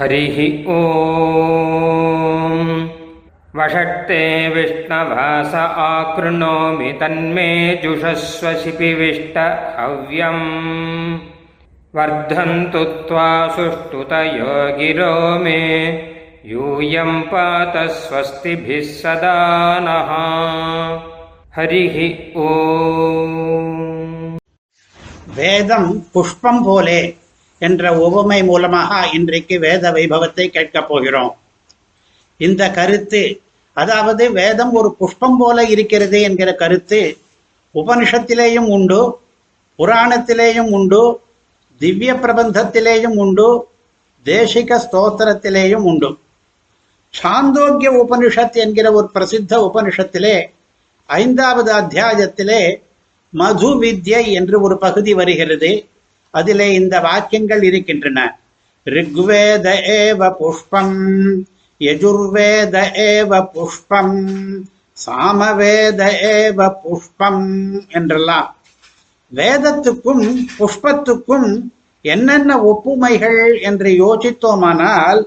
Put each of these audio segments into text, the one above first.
हरिः ओ वषट्ते विष्णवास आकृणोमि तन्मे जुषस्वशिपिविष्ट हव्यम्। वर्धन्तु त्वा सुष्ठुतयो सुष्टुतयो गिरोमे यूयम् पातस्वस्तिभिः सदा नः। हरिः ओ वेदम् पुष्पम् भूले। என்ற உவமை மூலமாக இன்றைக்கு வேத வைபவத்தை கேட்கப் போகிறோம். இந்த கருத்து அதாவது வேதம் ஒரு புஷ்பம் போல இருக்கிறது என்கிற கருத்து உபனிஷத்திலேயும் உண்டு புராணத்திலேயும் உண்டு திவ்ய பிரபந்தத்திலேயும் உண்டு தேசிக ஸ்தோத்திரத்திலேயும் உண்டு. சாந்தோக்கிய உபனிஷத் என்கிற ஒரு பிரசித்த உபனிஷத்திலே ஐந்தாவது அத்தியாயத்திலே மது வித்யை என்று ஒரு பகுதி வருகிறது. அதிலே இந்த வாக்கியங்கள் இருக்கின்றன. ரிக்வேத ஏவ புஷ்பம் யஜுர்வேத ஏவ புஷ்பம் சாமவேத ஏவ புஷ்பம் என்றெல்லாம். வேதத்துக்கும் புஷ்பத்துக்கும் என்னென்ன ஒப்புமைகள் என்று யோசித்தோமானால்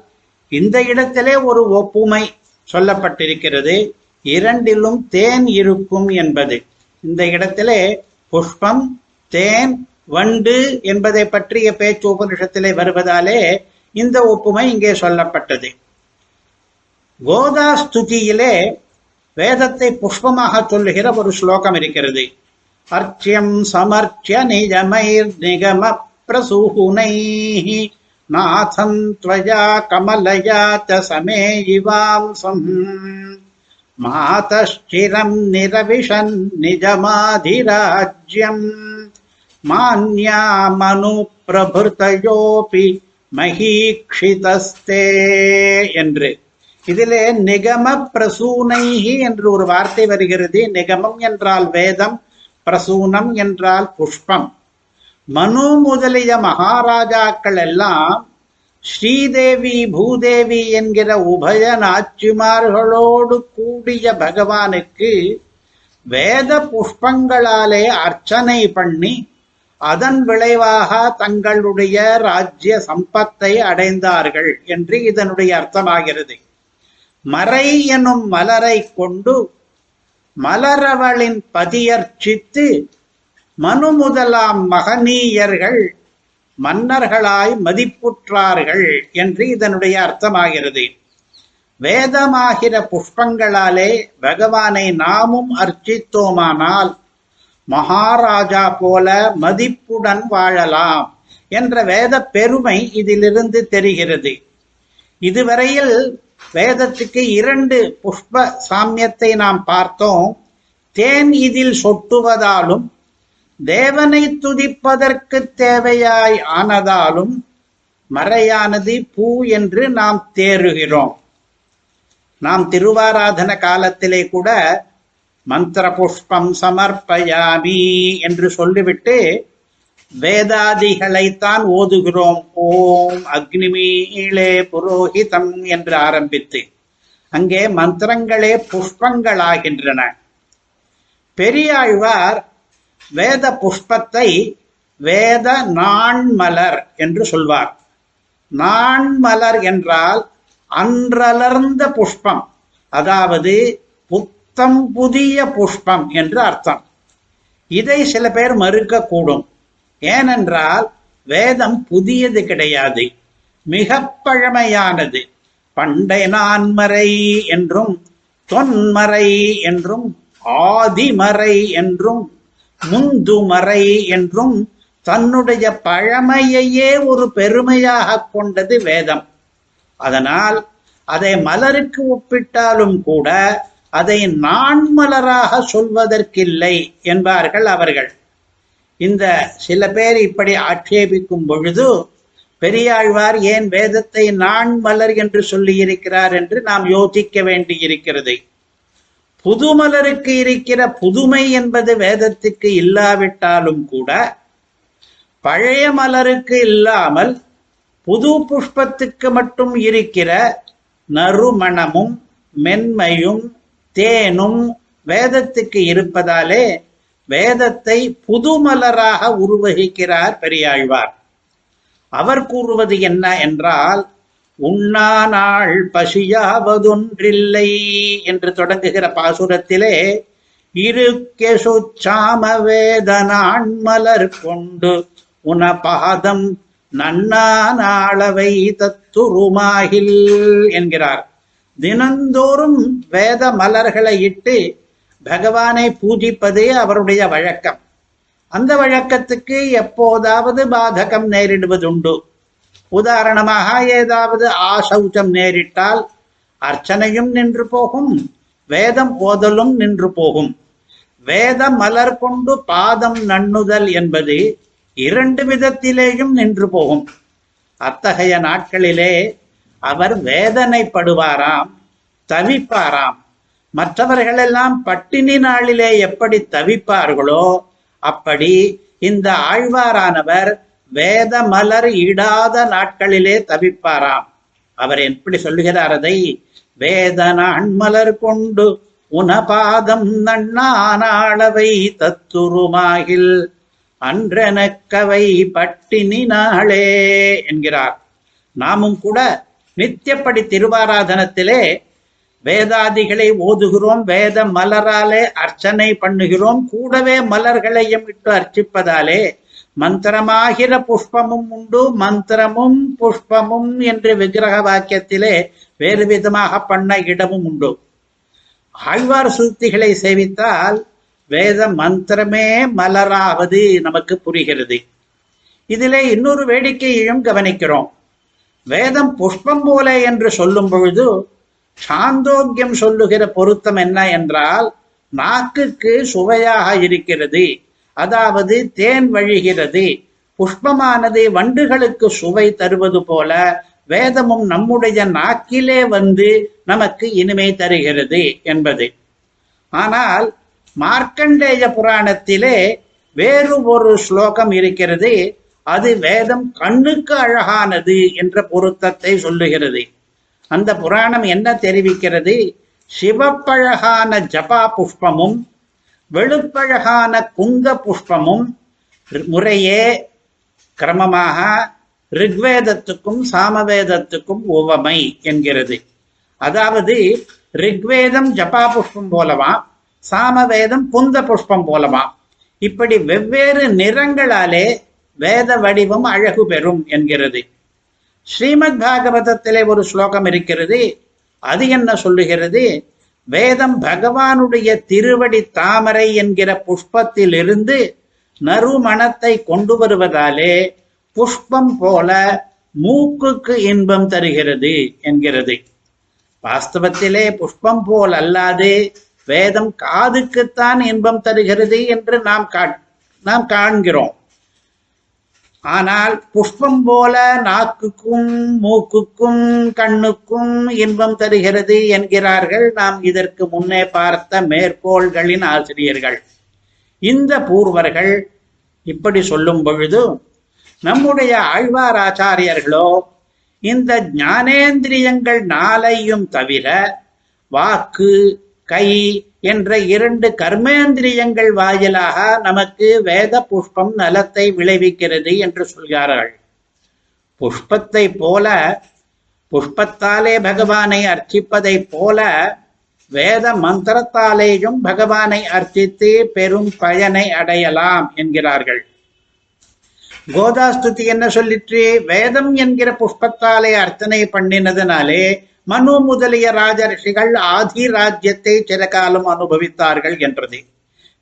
இந்த இடத்திலே ஒரு ஒப்புமை சொல்லப்பட்டிருக்கிறது. இரண்டிலும் தேன் இருக்கும் என்பது. இந்த இடத்திலே புஷ்பம் தேன் வண்டு என்பதை பற்றிய பேச்சு உபனிஷத்திலே வருவதாலே இந்த ஒப்புமை இங்கே சொல்லப்பட்டது. கோதா ஸ்துதியிலே வேதத்தை புஷ்பமாக சொல்லுகிற ஒரு ஸ்லோகம் இருக்கிறது. அர்ச்சியம் சமர்ச்சிய நிஜமைர் நிகம பிரசூகுனை நாசம் துவயா கமலயா தசமே இவாம்சம். மாதஷ்டிரம் நிரவிஷன் நிஜமாதிராஜ்யம். மான்யா மகீக்ஷிதஸ்தே என்று. இதிலே நிகம பிரசூனைஹி என்று ஒரு வார்த்தை வருகிறது. நிகமம் என்றால் வேதம் பிரசூனம் என்றால் புஷ்பம். மனு முதலிய மகாராஜாக்கள் எல்லாம் ஸ்ரீதேவி பூதேவி என்கிற உபய நாச்சிமார்களோடு கூடிய பகவானுக்கு வேத புஷ்பங்களாலே அர்ச்சனை பண்ணி அதன் விளைவாக தங்களுடைய ராஜ்ய சம்பத்தை அடைந்தார்கள் என்று இதனுடைய அர்த்தமாகிறது. மறை எனும் மலரை கொண்டு மலரவளின் பதியர்ச்சித்து மனு முதலாம் மகனீயர்கள் மன்னர்களாய் மதிப்புற்றார்கள் என்று இதனுடைய அர்த்தமாகிறது. வேதமாகிற புஷ்பங்களாலே பகவானை நாமும் அர்ச்சித்தோமானால் மகாராஜா போல மதிப்புடன் வாழலாம் என்ற வேத பெருமை இதிலிருந்து தெரிகிறது. இதுவரையில் வேதத்துக்கு இரண்டு புஷ்ப சாமியத்தை நாம் பார்த்தோம். தேன் இதில் சொட்டுவதாலும் தேவனை துதிப்பதற்கு தேவையாய் ஆனதாலும் மறையானது பூ என்று நாம் தேறுகிறோம். நாம் திருவாராதன காலத்திலே கூட மந்திர புஷ்பம் சமர்ப்பயாமி என்று சொல்லிவிட்டு வேதாதிகளைத்தான் ஓதுகிறோம். ஓம் அக்னிமீளே புரோஹிதம் என்று ஆரம்பித்து அங்கே மந்திரங்களே புஷ்பங்களாகின்றன. பெரியாழ்வார் வேத புஷ்பத்தை வேத நாண்மலர் என்று சொல்வார். நாண்மலர் என்றால் அன்றலர்ந்த புஷ்பம். அதாவது அர்த்தம் புதிய புஷ்பம் என்று அர்த்தம். இதை சில பேர் மறுக்கக்கூடும். ஏனென்றால் வேதம் புதியது கிடையாது. மிக பழமையானது. பண்டை நான்மறை என்றும் தொன்மறை என்றும் ஆதிமறை என்றும் முந்துமறை என்றும் தன்னுடைய பழமையையே ஒரு பெருமையாக கொண்டது வேதம். அதனால் அதை மலருக்கு ஒப்பிட்டாலும் கூட அதை நான்மலராக சொல்வதற்கில்லை என்பார்கள் அவர்கள். இந்த சில பேர் இப்படி ஆட்சேபிக்கும் பொழுது பெரியாழ்வார் ஏன் வேதத்தை நான்மலர் என்று சொல்லியிருக்கிறார் என்று நாம் யோசிக்க வேண்டியிருக்கிறது. புதுமலருக்கு இருக்கிற புதுமை என்பது வேதத்துக்கு இல்லாவிட்டாலும் கூட பழைய மலருக்கு இல்லாமல் புது புஷ்பத்துக்கு மட்டும் இருக்கிற நறுமணமும் மென்மையும் தேனும் வேதத்துக்கு இருப்பதாலே வேதத்தை புதுமலராக உருவகிக்கிறார் பெரியாழ்வார். அவர் கூறுவது என்ன என்றால் உண்ணா நாள் பசியாவதொன்றில்லை என்று தொடங்குகிற பாசுரத்திலே இருக்கெசு சாம வேதனான் மலர் கொண்டு உன பாதம் நன்னா நாளவை தத்துருமாகில் என்கிறார். தினந்தோறும் வேத மலர்களை இட்டு பகவானை பூஜிப்பதே அவருடைய வழக்கம். அந்த வழக்கத்துக்கு எப்போதாவது பாதகம் நேரிடுவதுண்டு. உதாரணமாக ஏதாவது ஆசௌச்சம் நேரிட்டால் அர்ச்சனையும் நின்று போகும் வேதம் ஓதலும் நின்று போகும். வேத மலர் கொண்டு பாதம் நண்ணுதல் என்பது இரண்டு விதத்திலேயும் நின்று போகும். அத்தகைய நாட்களிலே அவர் வேதனைப்படுவாராம் தவிப்பாராம். மற்றவர்களெல்லாம் பட்டினி நாளிலே எப்படி தவிப்பார்களோ அப்படி இந்த ஆழ்வாரானவர் வேத மலர் இடாத நாட்களிலே தவிப்பாராம். அவர் எப்படி சொல்லுகிறார் அதை? வேதனான் மலர் கொண்டு உனபாதம் நன்னானாளவை தத்துருமாகில் அன்றனக்கவை பட்டினி நாளே என்கிறார். நாமும் கூட நித்தியப்படி திருவாராதனத்திலே வேதாதிகளை ஓதுகிறோம் வேத மலராலே அர்ச்சனை பண்ணுகிறோம் கூடவே மலர்களையும் இட்டு அர்ச்சிப்பதாலே மந்திரமாகிற புஷ்பமும் உண்டு மந்திரமும் புஷ்பமும் என்று விக்கிரக வாக்கியத்திலே வேறு விதமாக பண்ண இடமும் உண்டு. ஆழ்வார் சூக்திகளை சேவித்தால் வேத மந்திரமே மலராவது நமக்கு புரிகிறது. இதிலே இன்னொரு வேடிக்கையையும் கவனிக்கிறோம். வேதம் புஷ்பம் போல என்று சொல்லும் பொழுது சாந்தோக்கியம் சொல்லுகிற பொருத்தம் என்ன என்றால் நாக்குக்கு சுவையாக இருக்கிறது அதாவது தேன் வழிகிறது புஷ்பமானது வண்டுகளுக்கு சுவை தருவது போல வேதமும் நம்முடைய நாக்கிலே வந்து நமக்கு இனிமை தருகிறது என்பது. ஆனால் மார்க்கண்டேய புராணத்திலே வேறு ஒரு ஸ்லோகம் இருக்கிறது அது வேதம் கண்ணுக்கு அழகானது என்ற பொருத்தத்தை சொல்லுகிறது. அந்த புராணம் என்ன தெரிவிக்கிறது? சிவப்பழகான ஜபா புஷ்பமும் வெளுப்பழகான குந்த புஷ்பமும் முறையே கிரமமாக ரிக்வேதத்துக்கும் சாமவேதத்துக்கும் உவமை என்கிறது. அதாவது ரிக்வேதம் ஜபா புஷ்பம் போலவா சாமவேதம் புந்த புஷ்பம் போலவா. இப்படி வெவ்வேறு நிறங்களாலே வேத வடிவம் அழகு பெறும் என்கிறது. ஸ்ரீமத் பாகவதத்திலே ஒரு ஸ்லோகம் இருக்கிறது. அது என்ன சொல்லுகிறது? வேதம் பகவானுடைய திருவடி தாமரை என்கிற புஷ்பத்திலிருந்து நறுமணத்தை கொண்டு வருவதாலே புஷ்பம் போல மூக்குக்கு இன்பம் தருகிறது என்கிறது. வாஸ்தவத்திலே புஷ்பம் போல் அல்லாது வேதம் காதுக்குத்தான் இன்பம் தருகிறது என்று நாம் நாம் காண்கிறோம். ஆனால் புஷ்பம் போல நாக்குக்கும் மூக்குக்கும் கண்ணுக்கும் இன்பம் தருகிறது என்கிறார்கள். நாம் இதற்கு முன்னே பார்த்த மேற்கோள்களின் ஆசிரியர்கள். இந்த பூர்வர்கள் இப்படி சொல்லும் பொழுது நம்முடைய ஆழ்வார் ஆச்சாரியர்களோ இந்த ஞானேந்திரியங்கள் நாளையும் தவிர வாக்கு கை என்ற இரண்டு கர்மேந்திரியங்கள் வாயிலாக நமக்கு வேத புஷ்பம் நலத்தை விளைவிக்கிறது என்று சொல்கிறார்கள். புஷ்பத்தை போல புஷ்பத்தாலே பகவானை அர்ச்சிப்பதை போல வேத மந்திரத்தாலேயும் பகவானை அர்ச்சித்து பெரும் பயனை அடையலாம் என்கிறார்கள். கோதாஸ்துதி என்ன சொல்லிற்று? வேதம் என்கிற புஷ்பத்தாலே அர்ச்சனை பண்ணினதுனாலே மனு முதலிய ராஜரிஷிகள் ஆதி ராஜ்யத்தை சில காலம் அனுபவித்தார்கள் என்றது.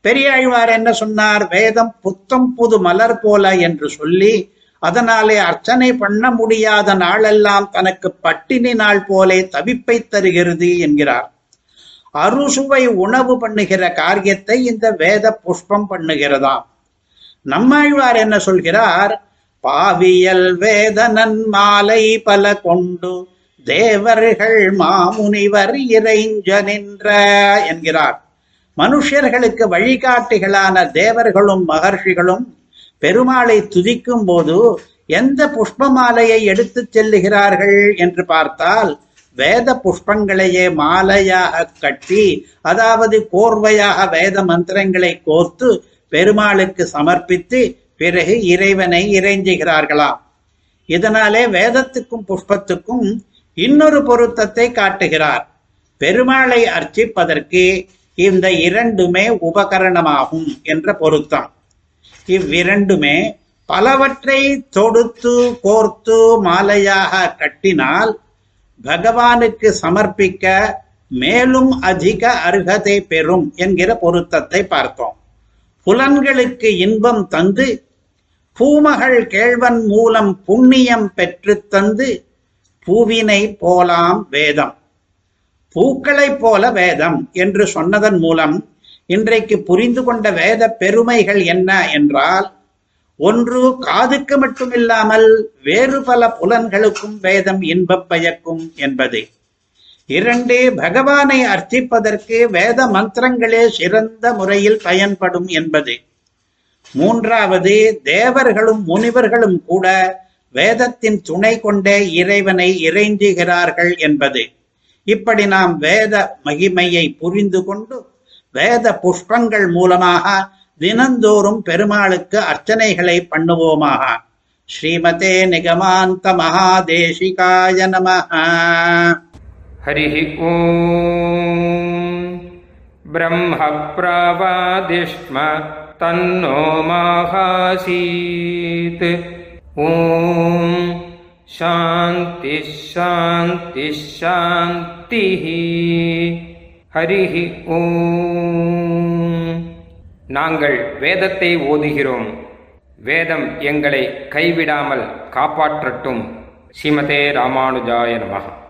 பெரியாழ்வார் என்ன சொன்னார்? வேதம் புத்தம் புது மலர் போல என்று சொல்லி அதனாலே அர்ச்சனை பண்ண முடியாத நாளெல்லாம் தனக்கு பட்டினி நாள் போலே தவிப்பை தருகிறது என்கிறார். அறுசுவை உணவு பண்ணுகிற காரியத்தை இந்த வேத புஷ்பம் பண்ணுகிறதாம். நம்மாழ்வார் என்ன சொல்கிறார்? பாவியல் வேதனன் மாலை பல கொண்டு தேவர்கள் மாமுனிவர் இறைஞ்ச நின்ற என்கிறார். மனுஷர்களுக்கு வழிகாட்டிகளான தேவர்களும் மகர்ஷிகளும் பெருமாளை துதிக்கும் போது எந்த புஷ்ப மாலையை எடுத்துச் செல்லுகிறார்கள் என்று பார்த்தால் வேத புஷ்பங்களையே மாலையாக கட்டி அதாவது கோர்வையாக வேத மந்திரங்களை கோர்த்து பெருமாளுக்கு சமர்ப்பித்து பிறகு இறைவனை இறைஞ்சுகிறார்களாம். இதனாலே வேதத்துக்கும் புஷ்பத்துக்கும் இன்னொரு பொருத்தத்தை காட்டுகிறார். பெருமாளை அர்ச்சிப்பதற்கு இந்த இரண்டுமே உபகரணமாகும் என்ற பொருத்தம். இவ்விரண்டுமே பலவற்றை தொடுத்து கோர்த்து மாலையாக கட்டினால் பகவானுக்கு சமர்ப்பிக்க மேலும் அதிக அருகதை பெறும் என்கிற பொருத்தத்தை பார்த்தோம். புலன்களுக்கு இன்பம் தந்து பூமகள் கேழ்வன் மூலம் புண்ணியம் பெற்று தந்து பூவினை போலாம் வேதம். பூக்களைப் போல வேதம் என்று சொன்னதன் மூலம் இன்றைக்கு புரிந்து கொண்ட வேத பெருமைகள் என்ன என்றால் ஒன்று காதுக்கு மட்டுமில்லாமல் வேறு பல புலன்களுக்கும் வேதம் இன்பப் பயக்கும் என்பது. இரண்டு பகவானை அர்த்திப்பதற்கு வேத மந்திரங்களே சிறந்த முறையில் பயன்படும் என்பது. மூன்றாவது தேவர்களும் முனிவர்களும் கூட வேதத்தின் துணை கொண்டே இறைவனை இறைஞ்சுகிறார்கள் என்பது. இப்படி நாம் வேத மகிமையை புரிந்து கொண்டு வேத புஷ்பங்கள் மூலமாக தினந்தோறும் பெருமாளுக்கு அர்ச்சனைகளை பண்ணுவோமாக. ஸ்ரீமதே நிகமாந்த மகாதேசிகாய நம ஹரி ஓம். பிரம்ம பிரவாதிஷ்ம தன்னோ மகாசீத். ஓம் சாந்தி ஷாந்தி சாந்தி ஹரிஹி ஓம் நாங்கள் வேதத்தை ஓதுகிறோம். வேதம் எங்களை கைவிடாமல் காப்பாற்றட்டும். ஸ்ரீமதே ராமானுஜாய நமகா